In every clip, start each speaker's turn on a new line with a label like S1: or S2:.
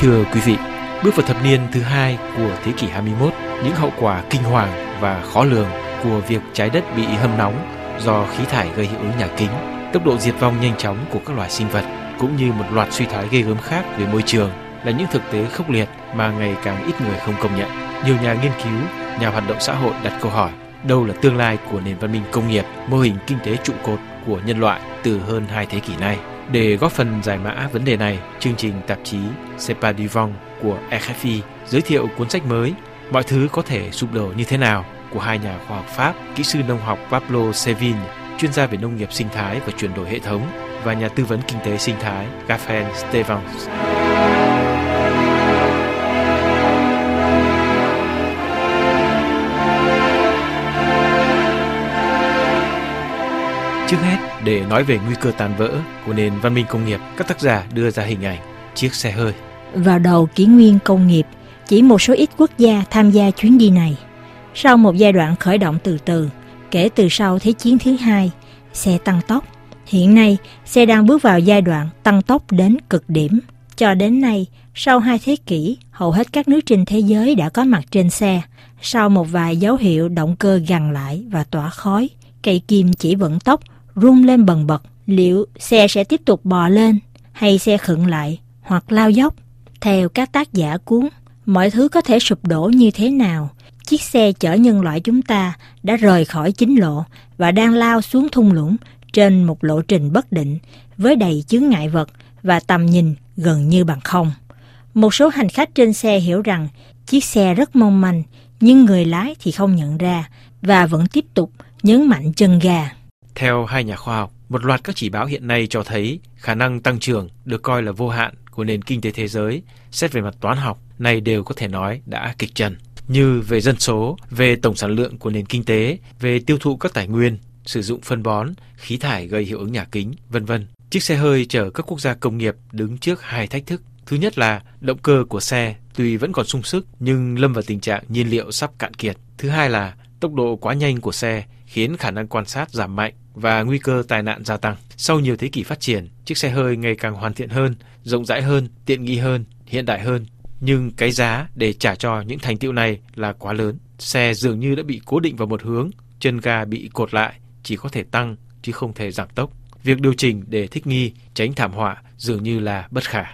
S1: Thưa quý vị, bước vào thập niên thứ hai của thế kỷ 21, những hậu quả kinh hoàng và khó lường của việc trái đất bị hâm nóng do khí thải gây hiệu ứng nhà kính, tốc độ diệt vong nhanh chóng của các loài sinh vật cũng như một loạt suy thoái ghê gớm khác về môi trường là những thực tế khốc liệt mà ngày càng ít người không công nhận. Nhiều nhà nghiên cứu, nhà hoạt động xã hội đặt câu hỏi đâu là tương lai của nền văn minh công nghiệp, mô hình kinh tế trụ cột của nhân loại từ hơn hai thế kỷ nay. Để góp phần giải mã vấn đề này, chương trình tạp chí Sepa Divong của RFI giới thiệu cuốn sách mới Mọi thứ có thể sụp đổ như thế nào của hai nhà khoa học Pháp, kỹ sư nông học Pablo Sevin, chuyên gia về nông nghiệp sinh thái và chuyển đổi hệ thống và nhà tư vấn kinh tế sinh thái Gafen Stevens. Để nói về nguy cơ tan vỡ của nền văn minh công nghiệp, các tác giả đưa ra hình ảnh chiếc xe hơi.
S2: Vào đầu kỷ nguyên công nghiệp, chỉ một số ít quốc gia tham gia chuyến đi này. Sau một giai đoạn khởi động từ từ, kể từ sau Thế chiến thứ hai, xe tăng tốc. Hiện nay, xe đang bước vào giai đoạn tăng tốc đến cực điểm. Cho đến nay, sau hai thế kỷ, hầu hết các nước trên thế giới đã có mặt trên xe. Sau một vài dấu hiệu động cơ gằn lại và tỏa khói, cây kim chỉ vận tốc rung lên bần bật. Liệu xe sẽ tiếp tục bò lên hay xe khựng lại hoặc lao dốc? Theo các tác giả cuốn, mọi thứ có thể sụp đổ như thế nào? Chiếc xe chở nhân loại chúng ta đã rời khỏi chính lộ và đang lao xuống thung lũng trên một lộ trình bất định với đầy chướng ngại vật và tầm nhìn gần như bằng không. Một số hành khách trên xe hiểu rằng chiếc xe rất mong manh nhưng người lái thì không nhận ra và vẫn tiếp tục nhấn mạnh chân ga.
S1: Theo hai nhà khoa học, một loạt các chỉ báo hiện nay cho thấy khả năng tăng trưởng được coi là vô hạn của nền kinh tế thế giới, xét về mặt toán học, này đều có thể nói đã kịch trần. Như về dân số, về tổng sản lượng của nền kinh tế, về tiêu thụ các tài nguyên, sử dụng phân bón, khí thải gây hiệu ứng nhà kính, vân vân. Chiếc xe hơi chở các quốc gia công nghiệp đứng trước hai thách thức. Thứ nhất là động cơ của xe tuy vẫn còn sung sức nhưng lâm vào tình trạng nhiên liệu sắp cạn kiệt. Thứ hai là tốc độ quá nhanh của xe khiến khả năng quan sát giảm mạnh và nguy cơ tai nạn gia tăng. Sau nhiều thế kỷ phát triển, chiếc xe hơi ngày càng hoàn thiện hơn, rộng rãi hơn, tiện nghi hơn, hiện đại hơn. Nhưng cái giá để trả cho những thành tựu này là quá lớn. Xe dường như đã bị cố định vào một hướng, chân ga bị cột lại, chỉ có thể tăng chứ không thể giảm tốc. Việc điều chỉnh để thích nghi, tránh thảm họa dường như là bất khả.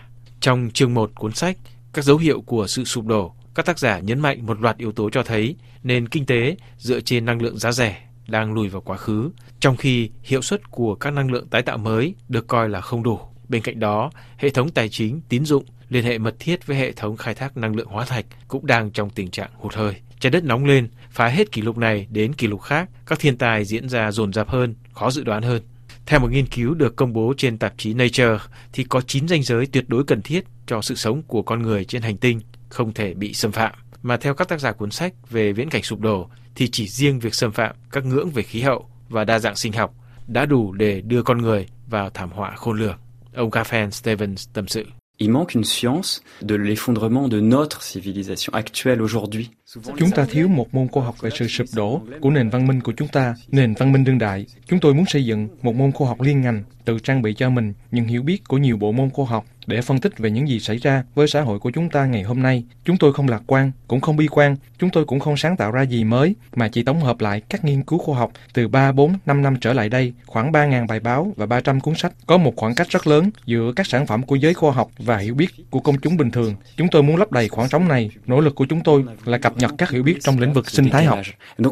S1: Trong chương 1 cuốn sách, các dấu hiệu của sự sụp đổ, các tác giả nhấn mạnh một loạt yếu tố cho thấy nền kinh tế dựa trên năng lượng giá rẻ đang lùi vào quá khứ, trong khi hiệu suất của các năng lượng tái tạo mới được coi là không đủ. Bên cạnh đó, hệ thống tài chính, tín dụng liên hệ mật thiết với hệ thống khai thác năng lượng hóa thạch cũng đang trong tình trạng hụt hơi. Trái đất nóng lên, phá hết kỷ lục này đến kỷ lục khác, các thiên tai diễn ra dồn dập hơn, khó dự đoán hơn. Theo một nghiên cứu được công bố trên tạp chí Nature, thì có 9 ranh giới tuyệt đối cần thiết cho sự sống của con người trên hành tinh không thể bị xâm phạm. Mà theo các tác giả cuốn sách về viễn cảnh sụp đổ, thì chỉ riêng việc xâm phạm các ngưỡng về khí hậu và đa dạng sinh học đã đủ để đưa con người vào thảm họa khôn lường. Ông Gaffan Stevens tâm sự.
S3: Il manque une science de l'effondrement de notre civilisation actuelle aujourd'hui.
S4: Chúng ta thiếu một môn khoa học về sự sụp đổ của nền văn minh của chúng ta, nền văn minh đương đại. Chúng tôi muốn xây dựng một môn khoa học liên ngành, tự trang bị cho mình những hiểu biết của nhiều bộ môn khoa học để phân tích về những gì xảy ra với xã hội của chúng ta ngày hôm nay. Chúng tôi không lạc quan, cũng không bi quan, chúng tôi cũng không sáng tạo ra gì mới, mà chỉ tổng hợp lại các nghiên cứu khoa học từ 3, 4, 5 năm trở lại đây, khoảng 3.000 bài báo và 300 cuốn sách. Có một khoảng cách rất lớn giữa các sản phẩm của giới khoa học và hiểu biết của công chúng bình thường. Chúng tôi muốn lấp đầy khoảng trống này. Nỗ lực của chúng tôi là cập nhật các hiểu biết trong lĩnh vực sinh thái học.
S3: À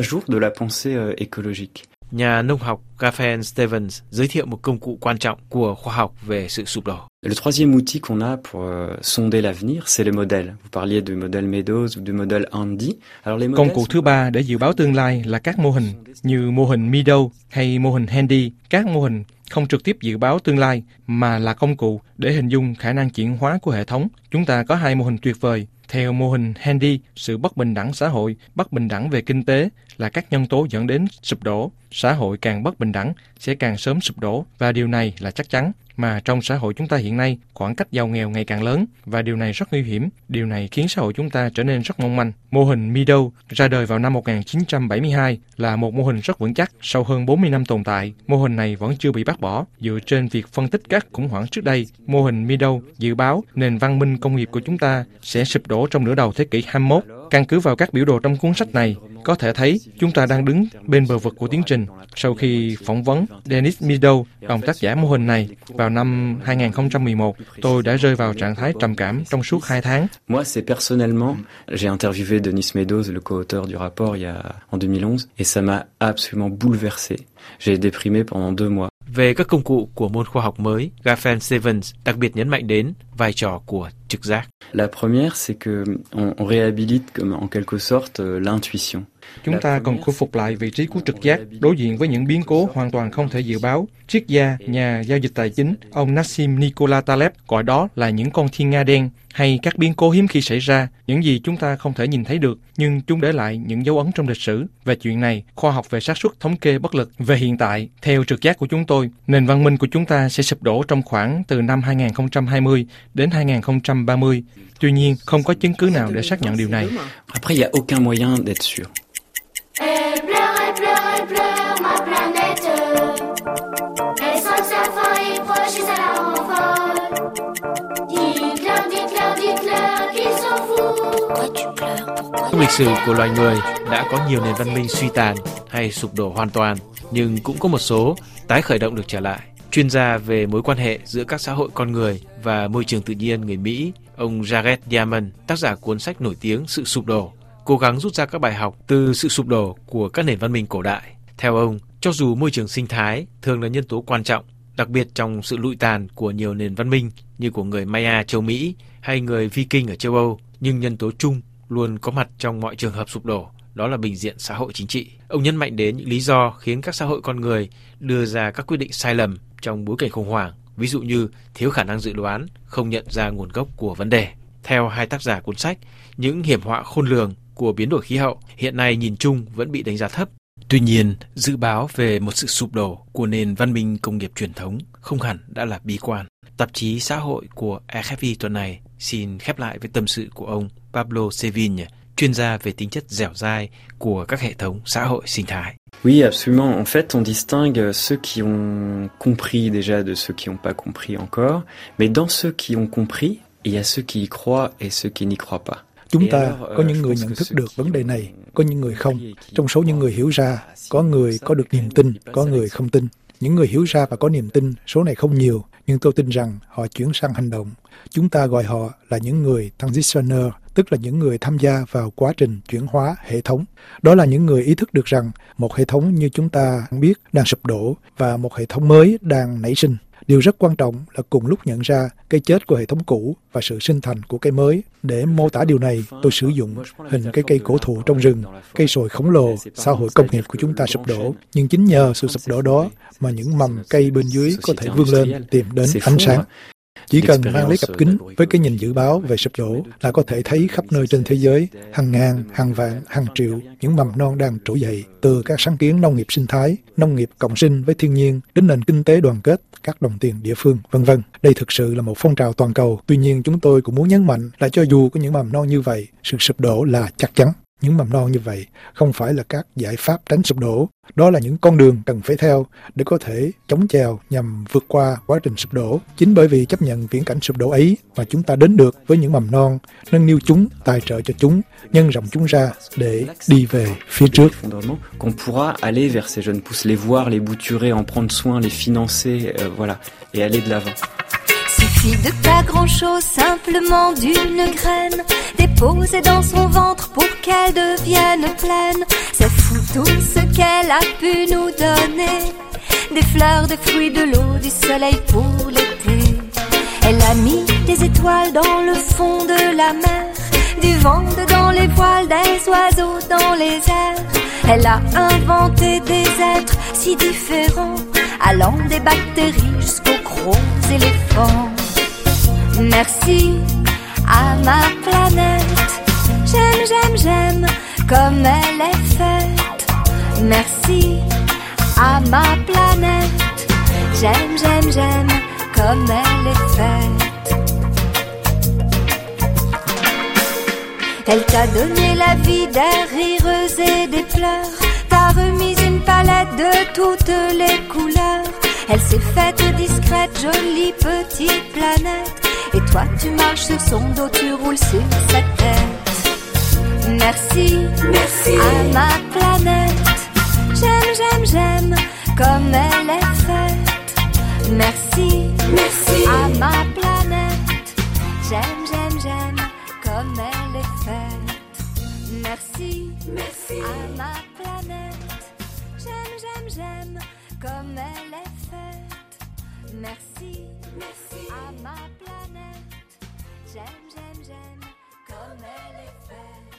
S3: jour de la pensée euh, écologique.
S1: Nhà nông học Gafen Stevens giới thiệu một công cụ quan trọng của khoa học về sự sụp đổ.
S3: Le troisième outil qu'on a pour euh, sonder l'avenir, c'est le modèle. Vous parliez du modèle Meadows ou du modèle Andy.
S4: Alors les Công cụ thứ ba để dự báo tương lai là các mô hình như mô hình Meadow hay mô hình Handy. Các mô hình không trực tiếp dự báo tương lai mà là công cụ để hình dung khả năng chuyển hóa của hệ thống. Chúng ta có hai mô hình tuyệt vời. Theo mô hình Handy, sự bất bình đẳng xã hội, bất bình đẳng về kinh tế là các nhân tố dẫn đến sụp đổ. Xã hội càng bất bình đẳng sẽ càng sớm sụp đổ và điều này là chắc chắn mà trong xã hội chúng ta hiện nay khoảng cách giàu nghèo ngày càng lớn và điều này rất nguy hiểm. Điều này khiến xã hội chúng ta trở nên rất mong manh. Mô hình Mido ra đời vào năm 1972 là một mô hình rất vững chắc. Sau hơn 40 năm tồn tại, mô hình này vẫn chưa bị bác bỏ. Dựa trên việc phân tích các khủng hoảng trước đây, mô hình Mido dự báo nền văn minh công nghiệp của chúng ta sẽ sụp đổ trong nửa đầu thế kỷ 21. Căn cứ vào các biểu đồ trong cuốn sách này, có thể thấy chúng ta đang đứng bên bờ vực của tiến trình. Sau khi phỏng vấn Dennis Meadow, ông tác giả mô hình này, vào năm 2011, tôi đã rơi vào trạng thái trầm cảm trong suốt hai tháng.
S3: Moi, c'est personnellement, j'ai interviewé Denis Meadows, le co-auteur du rapport, il y a, en 2011, et ça m'a absolument bouleversé. J'ai déprimé pendant deux mois.
S1: Về các công cụ của môn khoa học mới, Gaffen Stevens đặc biệt nhấn mạnh đến vai trò của trực giác.
S3: La première, c'est que on, on réhabilite comme en quelque sorte l'intuition.
S4: Chúng ta cần khôi phục lại vị trí của trực giác đối diện với những biến cố hoàn toàn không thể dự báo. Triết gia, nhà giao dịch tài chính, ông Nassim Nikola Taleb gọi đó là những con thiên nga đen hay các biến cố hiếm khi xảy ra, những gì chúng ta không thể nhìn thấy được, nhưng chúng để lại những dấu ấn trong lịch sử. Về chuyện này, khoa học về xác suất thống kê bất lực. Về hiện tại, theo trực giác của chúng tôi, nền văn minh của chúng ta sẽ sụp đổ trong khoảng từ năm 2020 đến 2030. Tuy nhiên, không có chứng cứ nào để xác nhận điều này.
S3: Après, il n'y a aucun moyen d'être sûr.
S1: Trong lịch sử của loài người đã có nhiều nền văn minh suy tàn hay sụp đổ hoàn toàn, nhưng cũng có một số tái khởi động được trở lại. Chuyên gia về mối quan hệ giữa các xã hội con người và môi trường tự nhiên người Mỹ, ông Jared Diamond, tác giả cuốn sách nổi tiếng Sự sụp đổ, cố gắng rút ra các bài học từ sự sụp đổ của các nền văn minh cổ đại. Theo ông, cho dù môi trường sinh thái thường là nhân tố quan trọng, đặc biệt trong sự lụi tàn của nhiều nền văn minh như của người Maya châu Mỹ hay người Viking ở châu Âu, nhưng nhân tố chung luôn có mặt trong mọi trường hợp sụp đổ, đó là bình diện xã hội chính trị. Ông nhấn mạnh đến những lý do khiến các xã hội con người đưa ra các quyết định sai lầm trong bối cảnh khủng hoảng, ví dụ như thiếu khả năng dự đoán, không nhận ra nguồn gốc của vấn đề. Theo hai tác giả cuốn sách, những hiểm họa khôn lường của biến đổi khí hậu hiện nay nhìn chung vẫn bị đánh giá thấp. Tuy nhiên, dự báo về một sự sụp đổ của nền văn minh công nghiệp truyền thống không hẳn đã là bi quan. Tạp chí xã hội của EFI tuần này xin khép lại với tâm sự của ông Pablo Sevilla, chuyên gia về tính chất dẻo dai của các hệ thống xã hội sinh thái.
S3: Oui, absolument. En fait, on distingue ceux qui ont compris déjà de ceux qui n'ont pas compris encore. Mais dans ceux qui ont compris, il y a ceux qui y croient et ceux qui n'y croient pas.
S5: Chúng ta có những người nhận thức được vấn đề này, có những người không. Trong số những người hiểu ra, có người có được niềm tin, có người không tin. Những người hiểu ra và có niềm tin, số này không nhiều, nhưng tôi tin rằng họ chuyển sang hành động. Chúng ta gọi họ là những người transitioner, tức là những người tham gia vào quá trình chuyển hóa hệ thống. Đó là những người ý thức được rằng một hệ thống như chúng ta biết đang sụp đổ và một hệ thống mới đang nảy sinh. Điều rất quan trọng là cùng lúc nhận ra cái chết của hệ thống cũ và sự sinh thành của cây mới. Để mô tả điều này, tôi sử dụng hình cái cây cổ thụ trong rừng, cây sồi khổng lồ, xã hội công nghiệp của chúng ta sụp đổ. Nhưng chính nhờ sự sụp đổ đó mà những mầm cây bên dưới có thể vươn lên tìm đến ánh sáng. Chỉ cần mang lấy cặp kính với cái nhìn dự báo về sụp đổ là có thể thấy khắp nơi trên thế giới hàng ngàn, hàng vạn, hàng triệu những mầm non đang trỗi dậy từ các sáng kiến nông nghiệp sinh thái, nông nghiệp cộng sinh với thiên nhiên đến nền kinh tế đoàn kết, các đồng tiền địa phương, vân vân. Đây thực sự là một phong trào toàn cầu. Tuy nhiên chúng tôi cũng muốn nhấn mạnh là cho dù có những mầm non như vậy, sự sụp đổ là chắc chắn. Những mầm non như vậy không phải là các giải pháp tránh sụp đổ, đó là những con đường cần phải theo để có thể chống chèo nhằm vượt qua quá trình sụp đổ. Chính bởi vì chấp nhận viễn cảnh sụp đổ ấy mà chúng ta đến được với những mầm non, nâng niu chúng, tài trợ cho chúng, nhân rộng chúng ra để đi về phía trước.
S3: Qu'on pourra aller vers ces jeunes pousses, les voir, les bouturer, en prendre soin, les financer, euh, voilà, et aller de l'avant.
S6: De pas grand chose, simplement d'une graine déposée dans son ventre pour qu'elle devienne pleine. C'est fou tout ce qu'elle a pu nous donner. Des fleurs, des fruits, de l'eau, du soleil pour l'été. Elle a mis des étoiles dans le fond de la mer, du vent dans les voiles, des oiseaux dans les airs. Elle a inventé des êtres si différents, allant des bactéries jusqu'aux gros éléphants. Merci à ma planète. J'aime, j'aime, j'aime comme elle est faite. Merci à ma planète. J'aime, j'aime, j'aime comme elle est faite. Elle t'a donné la vie des rireuses et des pleurs, t'a remis une palette de toutes les couleurs. Elle s'est faite discrète, jolie petite planète. Toi tu marches sur son dos, tu roules sur sa tête. Merci,
S7: Merci.
S6: à ma planète. J'aime, j'aime, j'aime comme elle est faite. Merci,
S7: Merci.
S6: à ma planète. J'aime, j'aime, j'aime comme elle est faite. Merci,
S7: Merci.
S6: à ma planète. J'aime, j'aime, j'aime comme elle est faite. Merci,
S7: Merci.
S6: à ma planète. J'aime, j'aime, j'aime comme elle est faite.